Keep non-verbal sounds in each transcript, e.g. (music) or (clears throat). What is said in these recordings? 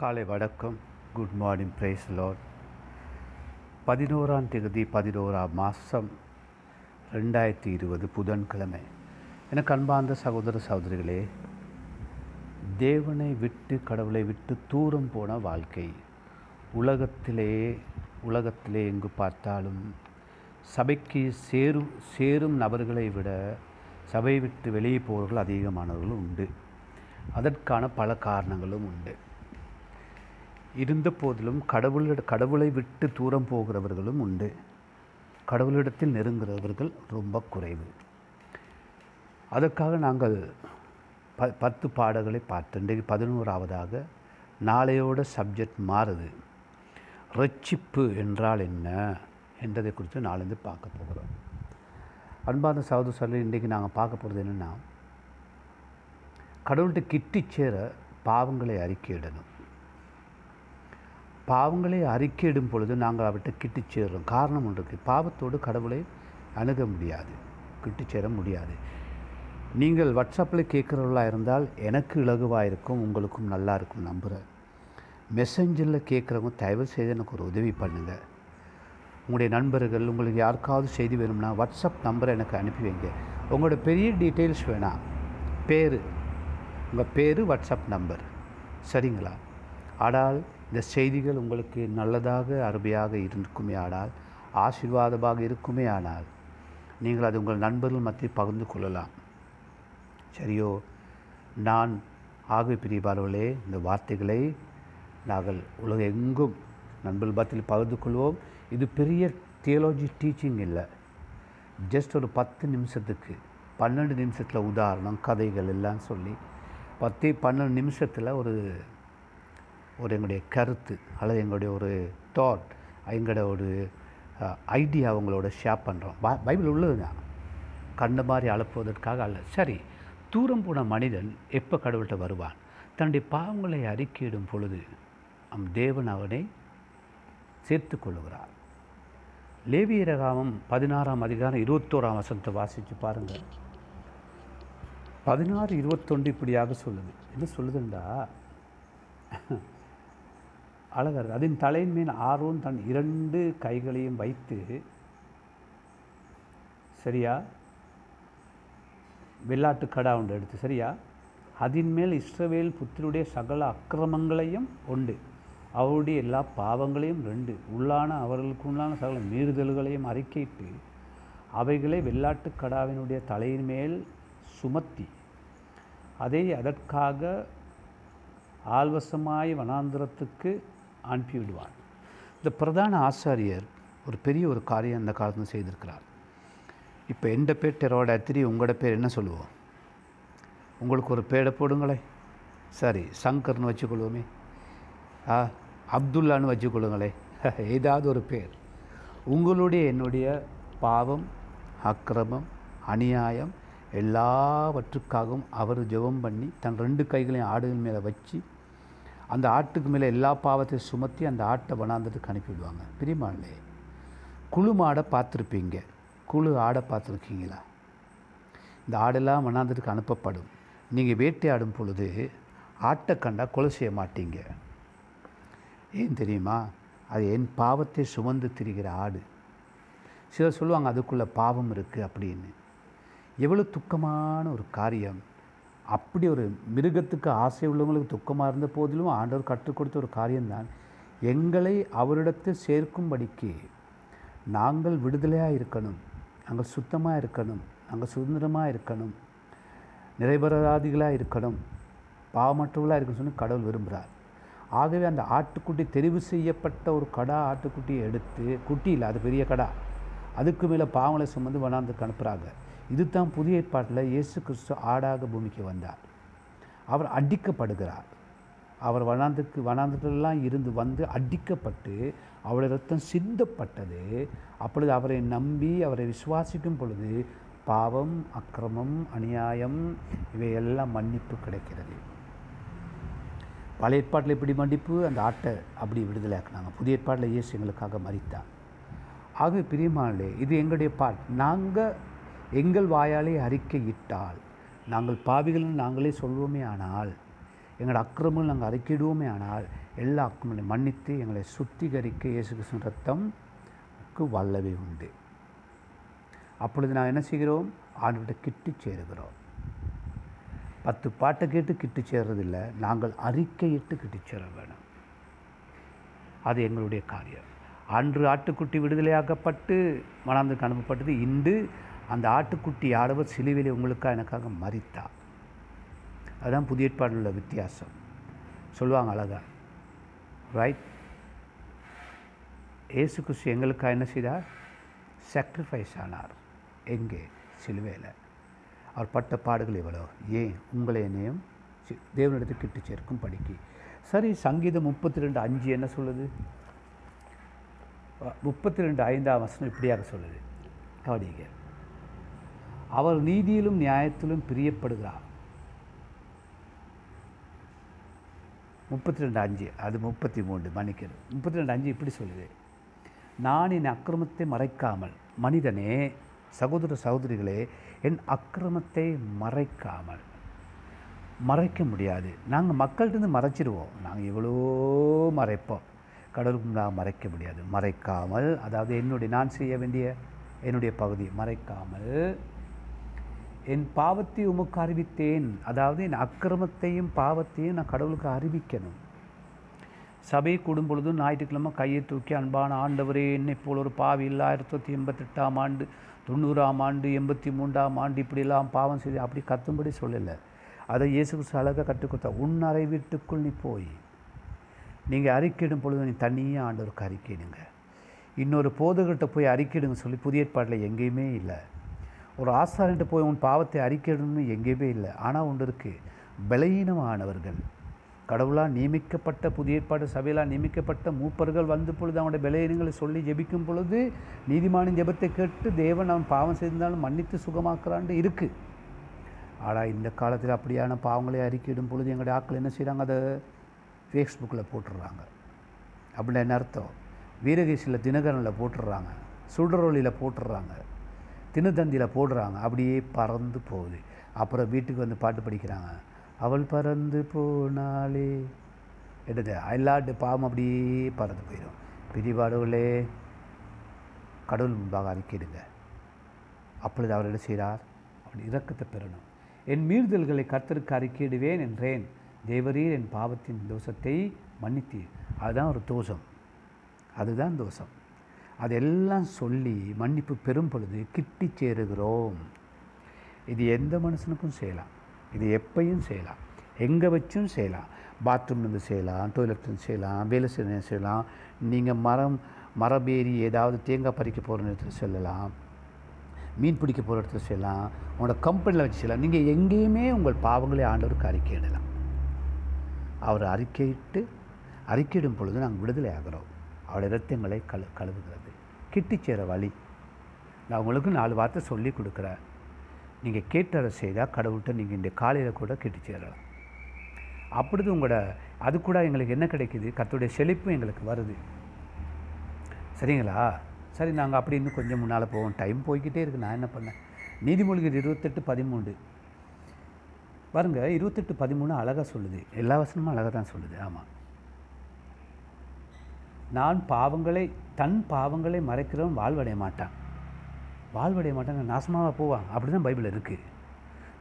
காலை வணக்கம். Good morning price Lord பதினோராம் தேதி பதினோராம் மாதம் ரெண்டாயிரத்தி இருபது புதன்கிழமை. எனக்கு அன்பார்ந்த சகோதர சகோதரிகளே தேவனை விட்டு கடவுளை விட்டு தூரம் போன வாழ்க்கை. உலகத்திலே உலகத்திலே எங்கு பார்த்தாலும் சபைக்கு சேரும் சேரும் நபர்களை விட சபையை விட்டு வெளியே போவர்கள் அதிகமானவர்களும் உண்டு. அதற்கான பல காரணங்களும் உண்டு. இருந்த போதிலும் கடவுளிட கடவுளை விட்டு தூரம் போகிறவர்களும் உண்டு. கடவுளிடத்தில் நெருங்குகிறவர்கள் ரொம்ப குறைவு. அதற்காக நாங்கள் ப பத்து பாடல்களை பார்த்தோம் இன்றைக்கு பதினோராவதாக நாளையோட சப்ஜெக்ட் மாறுது. ரட்சிப்பு என்றால் என்ன? என்றதை குறித்து நாளைந்து பார்க்க போகிறோம். அன்பார்ந்த சகோதர சொல்லி இன்றைக்கி நாங்கள் பார்க்க போகிறது என்னென்னா கடவுள்கிட்ட கிட்டி சேர பாவங்களை அறிக்கையிடணும். பாவங்களை அறிக்கையிடும் பொழுது நாங்கள் அவர்கிட்ட கிட்டி சேர்றோம் காரணம் ஒன்று இருக்குது பாவத்தோடு கடவுளை அணுக முடியாது. கிட்டு சேர முடியாது. நீங்கள் வாட்ஸ்அப்பில் கேட்குறவர்களாக இருந்தால் எனக்கு இலகுவாக இருக்கும் உங்களுக்கும் நல்லா இருக்கும் நம்புகிறேன் மெசஞ்சரில் கேட்குறவங்க தயவு செய்து எனக்கு ஒரு உதவி பண்ணுங்கள் உங்களுடைய நண்பர்கள் உங்களுக்கு யாருக்காவது செய்தி வேணும்னா வாட்ஸ்அப் நம்பரை எனக்கு அனுப்பி வைங்க. உங்களோட பெரிய டீட்டெயில்ஸ் வேணாம் பேர். உங்கள் பேர் வாட்ஸ்அப் நம்பர் சரிங்களா? ஆனால் இந்த செய்திகள் உங்களுக்கு நல்லதாக அருமையாக இருக்குமே ஆனால் ஆசீர்வாதமாக இருக்குமே ஆனால் நீங்கள் அது உங்கள் நண்பர்கள் மத்தியில் பகிர்ந்து கொள்ளலாம். சரியோ நான் ஆகவே பிரிவாளர்களே இந்த வார்த்தைகளை நாங்கள் உலக எங்கும் நண்பர்கள் மத்தியில் பகிர்ந்து கொள்வோம். இது பெரிய தியோலஜி டீச்சிங் இல்லை. ஜஸ்ட் ஒரு பத்து நிமிஷத்துக்கு பன்னெண்டு நிமிஷத்தில் உதாரணம் கதைகள் எல்லாம் சொல்லி பத்து பன்னெண்டு நிமிஷத்தில் ஒரு ஒரு எங்களுடைய கருத்து அல்லது எங்களுடைய ஒரு தாட் எங்களோட ஒரு ஐடியா அவங்களோட ஷேர் பண்ணுறோம் பை பைபிள் உள்ளது கண்ட மாதிரி அழப்புவதற்காக அல்ல. சரி தூரம் போன மனிதன் எப்போ கடவுள்கிட்ட வருவான்? தன்னுடைய பாவங்களை அறிக்கையிடும் பொழுது நம் தேவன் அவனை சேர்த்து கொள்ளுகிறார். லேவியரகாமம் பதினாறாம் அதிகாரம் இருபத்தோராம் வசனத்தை வாசித்து பாருங்கள் பதினாறு இருபத்தொன்று இப்படியாக சொல்லுது. என்ன சொல்லுதுண்டா? அழகர் அதன் தலையின் மேல் ஆர்வம் தன் இரண்டு கைகளையும் வைத்து சரியா? வெள்ளாட்டு கடா ஒன்று எடுத்து சரியா? அதன் மேல் இஸ்ரவேல் புத்திருடைய சகல அக்கிரமங்களையும் உண்டு. அவருடைய எல்லா பாவங்களையும் ரெண்டு. உள்ளான அவர்களுக்கு உள்ளான சகல மீறுதல்களையும் அறிக்கையிட்டு அவைகளை வெள்ளாட்டு கடாவினுடைய தலையின் மேல் சுமத்தி அதை அதற்காக ஆல்வசமாய் வனாந்திரத்துக்கு அனுப்பிவிடுவார் இந்த பிரதான ஆசாரியர் ஒரு பெரிய ஒரு காரியம் அந்த காலத்தில் செய்திருக்கிறார். இப்போ எந்த பேர் டெரோட திரி உங்களோட பேர் என்ன சொல்லுவோம் உங்களுக்கு ஒரு பேடை போடுங்களே. சரி சங்கர்னு வச்சுக்கொள்வோமே. ஆ அப்துல்லான்னு வச்சுக்கொள்ளுங்களே. (laughs) ஏதாவது ஒரு பேர். உங்களுடைய என்னுடைய பாவம் அக்கிரமம் அநியாயம் எல்லாவற்றுக்காகவும் அவர் ஜெபம் பண்ணி தன் ரெண்டு கைகளையும் ஆடுகள் மேலே வச்சு அந்த ஆட்டுக்கு மேலே எல்லா பாவத்தையும் சுமத்தி அந்த ஆட்டை வனாந்ததுக்கு அனுப்பிவிடுவாங்க. பிரிமாலே குழு மாடை பார்த்துருப்பீங்க. குழு ஆடை பார்த்துருக்கீங்களா? இந்த ஆடெல்லாம் வனாந்ததுக்கு அனுப்பப்படும். நீங்கள் வேட்டையாடும் பொழுது ஆட்டை கண்டா கொலை செய்ய மாட்டீங்க. ஏன் தெரியுமா? அது என் பாவத்தை சுமந்து திரிகிற ஆடு. சிலர் சொல்லுவாங்க அதுக்குள்ளே பாவம் இருக்குது அப்படின்னு. எவ்வளோ துக்கமான ஒரு காரியம். அப்படி ஒரு மிருகத்துக்கு ஆசை உள்ளவங்களுக்கு துக்கமாக இருந்த போதிலும் ஆண்டவர் கற்றுக் கொடுத்த ஒரு காரியம்தான். எங்களை அவரிடத்தில் சேர்க்கும்படிக்கு நாங்கள் விடுதலையாக இருக்கணும். நாங்கள் சுத்தமாக இருக்கணும். நாங்கள் சுதந்திரமாக இருக்கணும். நிறைவேறாதிகளாக இருக்கணும். பாவமற்றவர்களாக இருக்கணும்னு சொல்லி கடவுள் விரும்புகிறார். ஆகவே அந்த ஆட்டுக்குட்டி தெரிவு செய்யப்பட்ட ஒரு கடா ஆட்டுக்குட்டியை எடுத்து குட்டி இல்லை அது பெரிய கடா. அதுக்கு மேலே பாவங்களை சுமந்து வனாந்துக்கு அனுப்புகிறாங்க. இதுதான் புதிய ஏற்பாட்டில் இயேசு கிறிஸ்து ஆடாக பூமிக்கு வந்தார். அவர் அடிக்கப்படுகிறார். அவர் வனாந்துக்கு வனாந்தத்திலெல்லாம் இருந்து வந்து அடிக்கப்பட்டு அவருடைய ரத்தம் சிந்தப்பட்டது. அப்பொழுது அவரை நம்பி அவரை விசுவாசிக்கும் பொழுது பாவம் அக்கிரமம் அநியாயம் இவையெல்லாம் மன்னிப்பு கிடைக்கிறது. பழைய ஏற்பாட்டில் இப்படி மன்னிப்பு? அந்த ஆட்டை அப்படி விடுதலை ஆக்கினாங்க புதிய ஏற்பாட்டில் இயேசு எங்களுக்காக மறித்தார் ஆக பிரியமானே இது எங்களுடைய பாட் நாங்கள் எங்கள் வாயாலே அறிக்கையிட்டால் நாங்கள் பாவிகள்னு நாங்களே சொல்வோமே ஆனால் எங்களோட அக்கிரமங்கள் நாங்கள் அறிக்கையிடுவோமே ஆனால் எல்லா அக்கிரமங்களையும் மன்னித்து எங்களை சுத்திகரிக்க இயேசு கிறிஸ்துவின் ரத்தம்க்கு வல்லவே உண்டு. அப்பொழுது நான் என்ன செய்கிறோம்? ஆண்டுகிட்ட கிட்டு சேருகிறோம். பத்து பாட்டை கேட்டு கிட்டு சேர்றதில்லை நாங்கள் அறிக்கையிட்டு கிட்டு சேர வேணும் அது எங்களுடைய காரியம். அன்று ஆட்டுக்குட்டி விடுதலையாக்கப்பட்டு மணாந்துக்கு அனுப்பப்பட்டது இன்று அந்த ஆட்டுக்குட்டி ஆடவர் சிலுவையில் உங்களுக்காக எனக்காக மறித்தா. அதுதான் புதிய ஏற்பாடுள்ள வித்தியாசம். சொல்லுவாங்க அழகா. ரைட் ஏசு கிறிஸ்து எங்களுக்காக என்ன செய்தார்? சாக்ரிஃபைஸ் ஆனார். எங்கே? சிலுவையில். அவர் பட்ட பாடுகள் எவ்வளோ? ஏன்? உங்களை என்னையும் சி- தேவனிடத்துக்கு கிட்டு சேர்க்கும் படிக்கு. சரி சங்கீதம் முப்பத்தி ரெண்டு அஞ்சு என்ன சொல்லுது? முப்பத்தி ரெண்டு ஐந்தாம் வசனம் இப்படியாக சொல்லுது. கவனிங்க அவர் நீதியிலும் நியாயத்திலும் பிரியப்படுகிறார். முப்பத்தி ரெண்டு அஞ்சு அது முப்பத்தி மூன்று மன்னிக்கிறது முப்பத்தி ரெண்டு அஞ்சு இப்படி சொல்லுது. நான் என் அக்கிரமத்தை மறைக்காமல் மனிதனே சகோதர சகோதரிகளே என் அக்கிரமத்தை மறைக்காமல். மறைக்க முடியாது. நாங்கள் மக்கள்கிட்டருந்து மறைச்சிடுவோம் நாங்கள் எவ்வளோ மறைப்போம். கடவுளுக்கு நான் மறைக்க முடியாது. மறைக்காமல் அதாவது என்னுடைய நான் செய்ய வேண்டிய என்னுடைய பகுதி மறைக்காமல் என் பாவத்தை உமக்கு அறிவித்தேன். அதாவது என் அக்கிரமத்தையும் பாவத்தையும் நான் கடவுளுக்கு அறிவிக்கணும். சபை கூடும் பொழுதும் ஞாயிற்றுக்கிழமை கையை தூக்கி அன்பான ஆண்டவரே என்னை போல் ஒரு பாவி இல்லை. ஆயிரத்தி தொள்ளாயிரத்தி எண்பத்தெட்டாம் ஆண்டு தொண்ணூறாம் ஆண்டு எண்பத்தி மூன்றாம் ஆண்டு இப்படிலாம் பாவம் செய்து அப்படி கத்தும்படி சொல்லலை. அதை இயேசு அழகாக கற்றுக் கொடுத்தா உன் அறை வீட்டுக்குள் நீ போய் நீங்கள் அறிக்கையிடும் பொழுது நீ தனியாக ஆண்டவருக்கு அறிக்கையிடுங்க இன்னொரு போதகர்கிட்ட போய் அறிக்கையிடுங்க சொல்லி புதிய ஏற்பாட்டில் எங்கேயுமே இல்லை. ஒரு ஆசாரிகிட்ட போய் உன் பாவத்தை அறிக்கணும்னு எங்கேயுமே இல்லை. ஆனால் ஒன்று இருக்குது பலவீனமானவர்கள் கடவுளால் நியமிக்கப்பட்ட புதிய ஏற்பாடு சபையிலால் நியமிக்கப்பட்ட மூப்பர்கள் வந்த பொழுது அவனுடைய பலவீனங்களை சொல்லி ஜெபிக்கும் பொழுது நீதிமானின் ஜெபத்தை கேட்டு தேவன் அவன் பாவம் செய்திருந்தாலும் மன்னித்து சுகமாக்குறான்னு இருக்குது ஆனால் இந்த காலத்தில் அப்படியான பாவங்களை அறிக்கையிடும் பொழுது எங்களுடைய ஆட்கள் என்ன செய்கிறாங்க அதை ஃபேஸ்புக்கில் போட்டுடுறாங்க அப்படின்னு என்ன அர்த்தம். வீரகேசியில் தினகரனில் போட்டுடுறாங்க சுடரொலியில் போட்டுடுறாங்க தினத்தந்தியில் போடுறாங்க. அப்படியே பறந்து போகுது. அப்புறம் வீட்டுக்கு வந்து பாட்டு படிக்கிறாங்க. அவள் பறந்து போனாலே என்னது? அயலாட்டு பாவம் அப்படியே பறந்து போயிடும். பிரிவாடவுளே கடவுள் முன்பாக அறிக்கிடுங்க. அப்பொழுது அவர் என்ன செய்கிறார்? அப்படி இரக்கத்தை பெறணும். என் மீறுதல்களை கர்த்தருக்கு அறிக்கையிடுவேன் என்றேன். தேவரீர் என் பாவத்தின் தோஷத்தை மன்னித்தீர். அதுதான் ஒரு தோஷம். அதுதான் தோஷம். அதெல்லாம் சொல்லி மன்னிப்பு பெறும் பொழுது கிட்டி சேருகிறோம். இது எந்த மனுஷனுக்கும் செய்யலாம். இது எப்பையும் செய்யலாம். எங்கே வச்சும் செய்யலாம். பாத்ரூம்லேருந்து செய்யலாம் டொய்லெட்லேருந்து செய்யலாம் வேலை செய்ய செய்யலாம். நீங்கள் மரம் மரபேறி ஏதாவது தேங்காய் பறிக்க போகிற நேரத்தில் செல்லலாம். மீன் பிடிக்க போகிற இடத்துல செய்யலாம். உங்களோட கம்பெனியில் வச்சு செய்யலாம். நீங்கள் எங்கேயுமே உங்கள் பாவங்களை ஆண்டவருக்கு அறிக்கையிடலாம் அவர் அறிக்கையிட்டு அறிக்கையிடும் பொழுது நாங்கள் விடுதலை ஆகிறோம். அவள் இரத்தங்களை கழு கழுவுகிறது. கிட்டி சேர வழி. நான் உங்களுக்கு நாலு வார்த்தை சொல்லி கொடுக்குறேன். நீங்கள் கேட்டதை செய்தால் கடவுள்கிட்ட நீங்கள் இந்த காலையில் கூட கிட்டி சேரலாம். அப்படிது உங்களோட அது கூட எங்களுக்கு என்ன கிடைக்குது? கத்துடைய செழிப்பும் எங்களுக்கு வருது. சரிங்களா? சரி நாங்கள் அப்படி இன்னும் கொஞ்சம் முன்னால் போவோம். டைம் போய்கிட்டே இருக்கு. நான் என்ன பண்ணேன்? நீதிமொழிகள் இருபத்தெட்டு பதிமூணு பாருங்கள் இருபத்தெட்டு பதிமூணு அழகாக சொல்லுது. எல்லா வசனமும் அழகாக தான் சொல்லுது. ஆமாம் நான் பாவங்களை தன் பாவங்களை மறைக்கிறவன் வாழ்வடைய மாட்டான். வாழ்வடைய மாட்டான் நாசமாக போவான் அப்படி தான் பைபிள் இருக்குது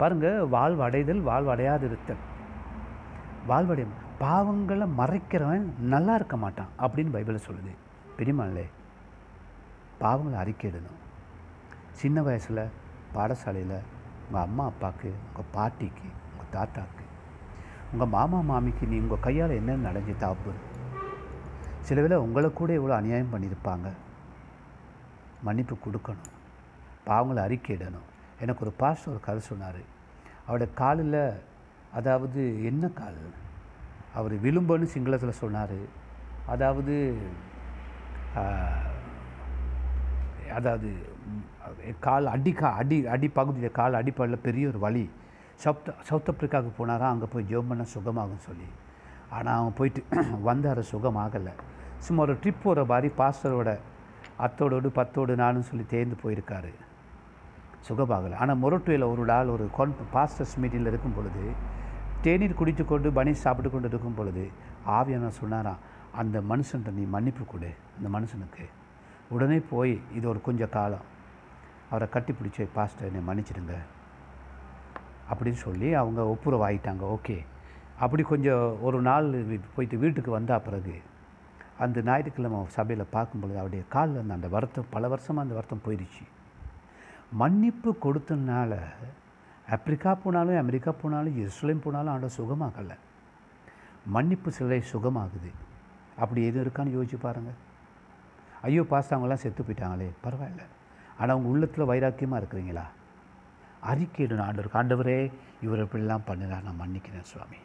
பாருங்கள் வாழ்வடைதல் வாழ்வடையாதிருத்தல். வாழ்வடைய பாவங்களை மறைக்கிறவன் நல்லா இருக்க மாட்டான் அப்படின்னு பைபிளை சொல்லுது. பெரியமாளே பாவங்களை அறிக்கையிடணும் சின்ன வயசில் பாடசாலையில் உங்கள் அம்மா அப்பாவுக்கு உங்கள் பாட்டிக்கு உங்கள் தாத்தாக்கு உங்கள் மாமா மாமிக்கு நீ உங்கள் கையால் என்னென்ன நடஞ்சு தப்பு? சில வேளை உங்களை கூட எவ்வளோ அநியாயம் பண்ணியிருப்பாங்க. மன்னிப்பு கொடுக்கணும். பாவங்களை அறிக்கையிடணும். எனக்கு ஒரு பாஸ்டர் ஒரு கதை சொன்னார். அவருடைய காலில் அதாவது என்ன கால்? அவர் விழும்புன்னு சிங்களத்தில் சொன்னார். அதாவது அதாவது கால் அடிக்கா அடி அடி பகுதியில் கால் அடிப்படையில் பெரிய ஒரு வழி. சவுத் சவுத் ஆப்பிரிக்காவுக்கு போனாரா? அங்கே போய் ஜோம் பண்ண சுகமாகும் சொல்லி. ஆனால் அவன் போயிட்டு (clears throat) வந்தார் சுகமாகலை. சும்மா ஒரு ட்ரிப் போகிற மாதிரி பாஸ்டரோட அத்தோடோடு பத்தோடு நானும் சொல்லி தேர்ந்து போயிருக்காரு. சுகமாகலை. ஆனால் மொரட்டுவையில் ஒரு நாள் ஒரு கொன் பாஸ்டர்ஸ் மீட்டிங்கில் இருக்கும் பொழுது தேநீர் குடித்து கொண்டு பனி சாப்பிட்டு கொண்டு இருக்கும் பொழுது ஆவியான சொன்னாராம் அந்த மனுஷன்ட்ட நீ மன்னிப்பு கொடு. அந்த மனுஷனுக்கு. உடனே போய் இது ஒரு கொஞ்சம் காலம். அவரை கட்டி பிடிச்சி பாஸ்டர் என்னை மன்னிச்சிடுங்க. அப்படின்னு சொல்லி அவங்க ஒப்புரவாயிட்டாங்க. ஓகே. அப்படி கொஞ்சம் ஒரு நாள் போயிட்டு வீட்டுக்கு வந்தால் பிறகு அந்த ஞாயிற்றுக்கிழமை சபையில் பார்க்கும் பொழுது அவருடைய காலில் இருந்த அந்த வருத்தம் பல வருஷமாக அந்த வருத்தம் போயிடுச்சு. மன்னிப்பு கொடுத்தனால ஆப்பிரிக்கா போனாலும் அமெரிக்கா போனாலும் இஸ்ரேல் போனாலும் ஆண்டவர் சுகமாகலை. மன்னிப்பு சிலை சுகமாகுது. அப்படி எதுவும் இருக்கான்னு யோசிச்சு பாருங்கள் ஐயோ பாஸ்ட் அவங்களாம் செத்து போயிட்டாங்களே பரவாயில்ல. ஆனால் அவங்க உள்ளத்தில் வைராக்கியமாக இருக்கிறீங்களா? அறிக்கையிடணும் ஆண்டவர் ஆண்டவரே இவர் இப்படிலாம் பண்ணினார் நான் மன்னிக்கிறேன் சுவாமி.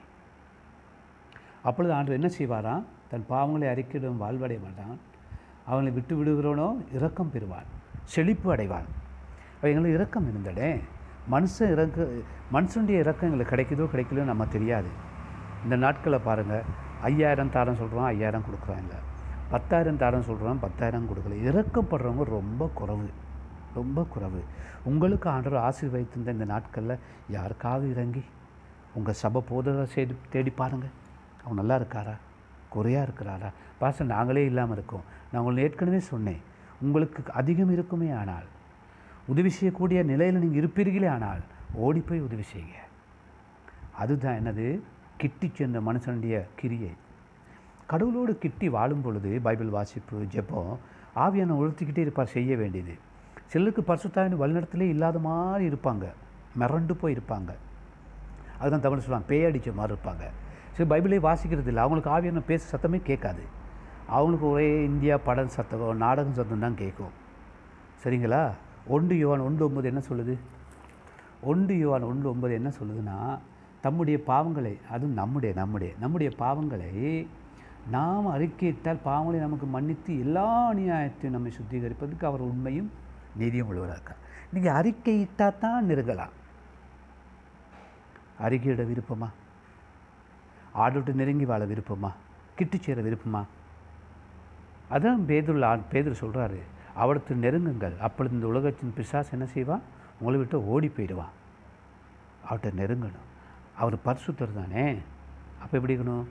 அப்பொழுது ஆண்டவர் என்ன செய்வாராம்? தன் பாவங்களை அறிக்கையிடும் வாழ்வடைய மாட்டான் அவங்களை விட்டு விடுகிறவனோ இரக்கம் பெறுவான் செழிப்பு அடைவான். எங்களுக்கு இரக்கம் இருந்தடே மனுஷன் இறக்க மனுஷனுடைய இறக்கம் எங்களுக்கு கிடைக்குதோ கிடைக்கலையோ நம்ம தெரியாது. இந்த நாட்களை பாருங்கள் ஐயாயிரம் தாரம் சொல்கிறோம் ஐயாயிரம் கொடுக்குறான் இல்லை. பத்தாயிரம் தாரம் சொல்கிறோம் பத்தாயிரம் கொடுக்கல. இறக்கப்படுறவங்க ரொம்ப குறவு ரொம்ப குறைவு. உங்களுக்கு ஆண்டவர் ஆசீர்வதித்திருந்த இந்த நாட்களில் யாருக்காவது இறங்கி உங்கள் சபை போதரை செய்து தேடி பாருங்கள் அவன் நல்லா இருக்காரா? குறையாக இருக்கிறாரா பாச நாங்களே இல்லாமல் இருக்கோம். நான் உங்களுக்கு ஏற்கனவே சொன்னேன். உங்களுக்கு அதிகம் இருக்குமே ஆனால் உதவி செய்யக்கூடிய நிலையில் நீங்கள் இருப்பீர்களே ஆனால் ஓடி போய் உதவி செய்யுங்க. அதுதான் என்னது? கிட்டி சென்ற மனுஷனுடைய கிரியை. கடவுளோடு கிட்டி வாழும் பொழுது பைபிள் வாசிப்பு ஜெபம் ஆவியான உழுத்திக்கிட்டே இருப்பார் செய்ய வேண்டியது. சிலருக்கு பரிசுத்தாயின் வழிநடத்திலே இல்லாத மாதிரி இருப்பாங்க. மிரண்டு போய் இருப்பாங்க. அதுதான் தமிழ் சொல்லுவாங்க பேய் மாதிரி இருப்பாங்க. பைபிளே வாசிக்கிறது இல்லை அவங்களுக்கு ஆவியான பேச சத்தமே கேட்காது. அவங்களுக்கு ஒரே இந்தியா படம் சத்தம் நாடகம் சத்தம் தான் கேட்கும். சரிங்களா? ஒன்று யுவான் ஒன்று ஒன்பது என்ன சொல்லுது? ஒன்று யுவான் ஒன்று ஒன்பது என்ன சொல்லுதுன்னா தம்முடைய பாவங்களை அதுவும் நம்முடைய நம்முடைய நம்முடைய பாவங்களை நாம் அறிக்கையிட்டால் பாவங்களை நமக்கு மன்னித்து எல்லா அநியாயத்தையும் நம்மை சுத்திகரிப்பதற்கு அவர் உண்மையும் நீதியும் உள்ளவராக. நீங்கள் அறிக்கையிட்டால் தான் நெருங்கலாம். அறிக்கையிட விருப்பமா? ஆடோடு நெருங்கி வாழ விருப்பமா? கிட்டு சேர விருப்பமா? அதான் பேதுள்ள ஆண் பேதர் சொல்கிறாரு அவளுக்கு நெருங்குங்கள். அப்பொழுது இந்த உலகத்தின் பிசாஸ் என்ன செய்வான் உங்களை விட்டு ஓடி போயிடுவான் அவர்கிட்ட நெருங்கணும். அவர் பரிசுத்தர் தானே. அப்போ எப்படி இருக்கணும்?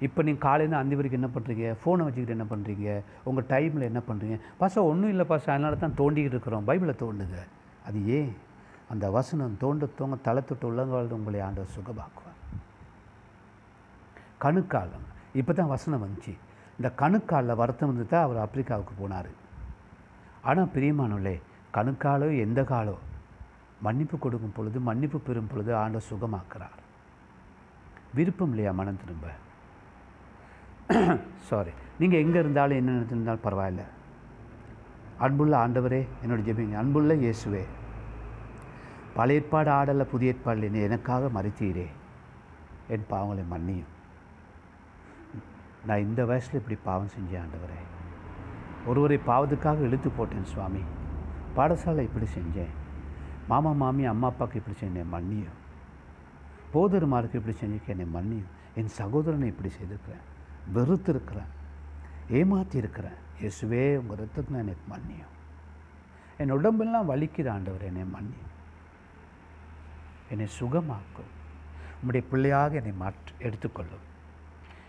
இப்போ நீங்கள் காலையில் அந்த வரைக்கும் என்ன பண்ணுறீங்க ஃபோனை வச்சுக்கிட்டு என்ன பண்ணுறீங்க உங்கள் டைமில் என்ன பண்ணுறீங்க பாசா ஒன்றும் இல்லை பாசா. அதனால தான் தோண்டிக்கிட்டு இருக்கிறோம். பைபிளை தோண்டுங்க. அது ஏன்? அந்த வசனம் தோண்ட தோங்க தலை தொட்டு உள்ளங்கால் உங்களை ஆண்டவர் சுகமாக்குவார். கணுக்காலம். இப்போ தான் வசனம் வந்துச்சு. இந்த கணுக்காலில் வருத்தம் வந்து தான் அவர் ஆப்பிரிக்காவுக்கு போனார். ஆனால் பிரியமானவர்களே கணுக்காலோ எந்த காலோ மன்னிப்பு கொடுக்கும் பொழுது மன்னிப்பு பெறும் பொழுது ஆண்ட சுகமாக்குறார். விருப்பம் இல்லையா மனம் திரும்ப? சாரி நீங்கள் எங்கே இருந்தாலும் என்ன நினைத்திருந்தாலும் பரவாயில்ல. அன்புள்ள ஆண்டவரே என்னோட ஜெபிங்க. அன்புள்ள இயேசுவே பழைய ஏற்பாடு ஆடல புதிய ஏற்பாடு நீ எனக்காக மறைத்தீரே. என் பாவங்களை மன்னியும். நான் இந்த வயசில் இப்படி பாவம் செஞ்சேன் ஆண்டவரே. ஒருவரை பாவத்துக்காக இழுத்து போட்டேன் சுவாமி. பாடசாலை இப்படி செஞ்சேன். மாமா மாமி அம்மா அப்பாவுக்கு இப்படி செஞ்சேன். மன்னியும். போதருமாருக்கு இப்படி செஞ்சுக்க என்னை மன்னியும். என் சகோதரனை இப்படி செய்திருக்கிறேன். வெறுத்திருக்கிறேன். ஏமாற்றி இருக்கிறேன் இயேசுவே உங்கள் ரத்தத்தில் எனக்கு மன்னியும். என் உடம்பெல்லாம் வலிக்கிற ஆண்டவர் என்னை மன்னியும். என்னை சுகமாக்கும். உம்முடைய பிள்ளையாக என்னை மாற்று எடுத்துக்கொள்ளும்.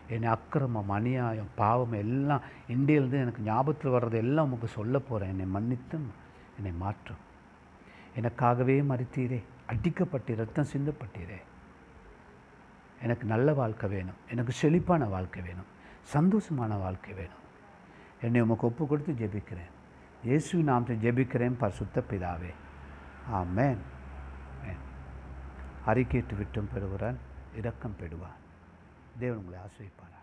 என்னை அக்கிரமம் அநியாயம் பாவம் எல்லாம் இந்தியிலேருந்து எனக்கு ஞாபகத்தில் வர்றது எல்லாம் உங்களுக்கு சொல்ல போகிறேன் என்னை மன்னித்தும் என்னை மாற்றும் எனக்காகவே மறுத்தீரே அடிக்கப்பட்டு ரத்தம் சிந்தப்பட்டீரே. எனக்கு நல்ல வாழ்க்கை வேணும். எனக்கு செழிப்பான வாழ்க்கை வேணும். சந்தோஷமான வாழ்க்கை வேணும். என்னை உமக்கு ஒப்பு கொடுத்து ஜெபிக்கிறேன். இயேசு நாமத்தை ஜெபிக்கிறேன் பரிசுத்த பிதாவே. ஆமேன். ஆமென். அறிக்கையிட்டு விட்டும் பெறுகிறான் இரக்கம் பெறுவான். தேவன் உங்களை ஆசிரிப்பார்